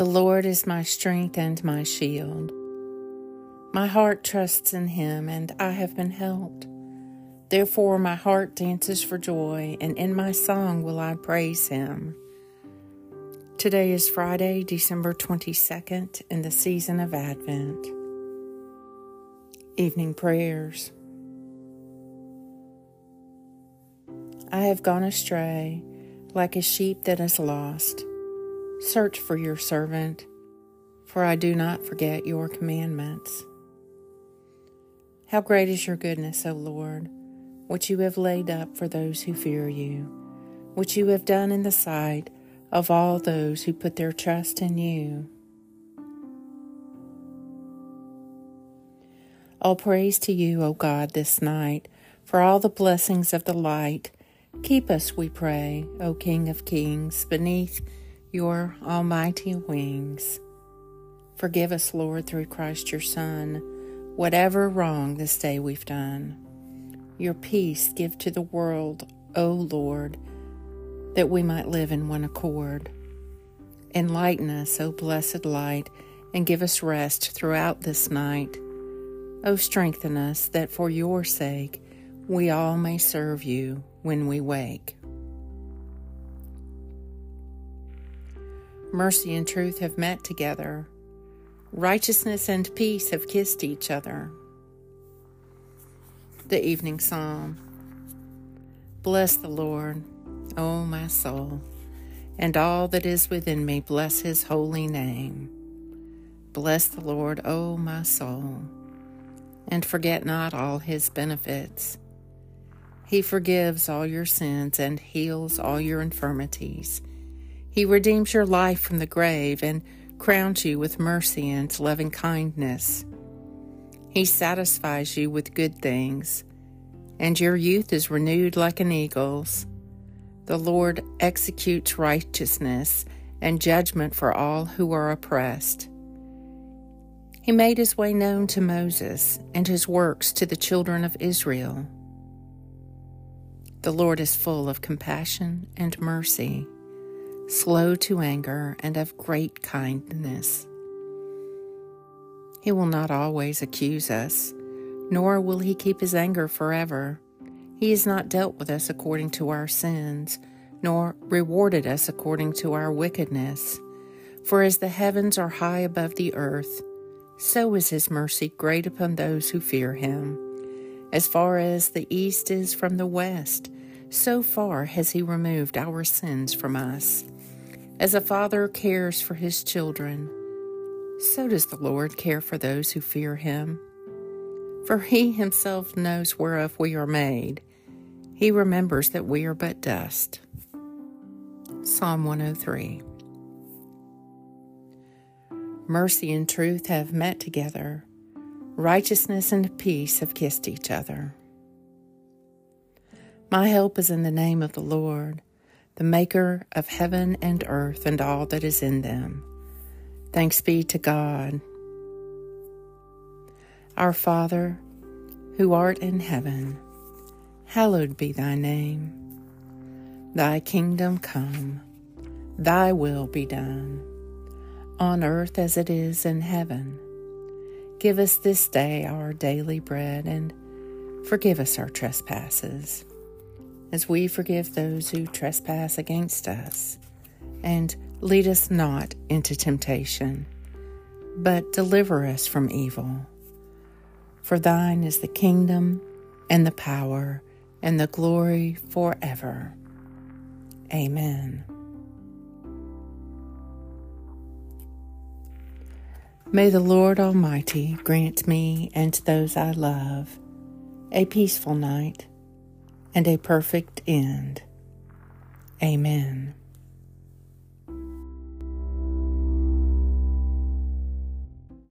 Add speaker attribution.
Speaker 1: The Lord is my strength and my shield. My heart trusts in him, and I have been helped. Therefore, my heart dances for joy, and in my song will I praise him. Today is Friday, December 22nd, in the season of Advent. Evening Prayers. I have gone astray like a sheep that is lost. Search for your servant, for I do not forget your commandments. How great is your goodness, O Lord, which you have laid up for those who fear you, which you have done in the sight of all those who put their trust in you. All praise to you, O God, this night, for all the blessings of the light. Keep us, we pray, O King of kings, beneath your almighty wings. Forgive us, Lord, through Christ your Son, whatever wrong this day we've done. Your peace give to the world, O Lord, that we might live in one accord. Enlighten us, O blessed light, and give us rest throughout this night. O strengthen us that for your sake we all may serve you when we wake. Mercy and truth have met together. Righteousness and peace have kissed each other. The Evening Psalm Bless the Lord, O my soul, and all that is within me, bless his holy name. Bless the Lord, O my soul, and forget not all his benefits. He forgives all your sins and heals all your infirmities. He redeems your life from the grave and crowns you with mercy and loving kindness. He satisfies you with good things, and your youth is renewed like an eagle's. The Lord executes righteousness and judgment for all who are oppressed. He made his way known to Moses and his works to the children of Israel. The Lord is full of compassion and mercy slow to anger, and of great kindness. He will not always accuse us, nor will he keep his anger forever. He has not dealt with us according to our sins, nor rewarded us according to our wickedness. For as the heavens are high above the earth, so is his mercy great upon those who fear him. As far as the east is from the west, so far has he removed our sins from us. As a father cares for his children, so does the Lord care for those who fear him. For he himself knows whereof we are made. He remembers that we are but dust. Psalm 103 Mercy and truth have met together, righteousness and peace have kissed each other. My help is in the name of the Lord the maker of heaven and earth and all that is in them. Thanks be to God. Our Father, who art in heaven, hallowed be thy name. Thy kingdom come, thy will be done, on earth as it is in heaven. Give us this day our daily bread and forgive us our trespasses as we forgive those who trespass against us. And lead us not into temptation, but deliver us from evil. For thine is the kingdom, and the power, and the glory forever. Amen. May the Lord Almighty grant me and those I love a peaceful night and a perfect end. Amen.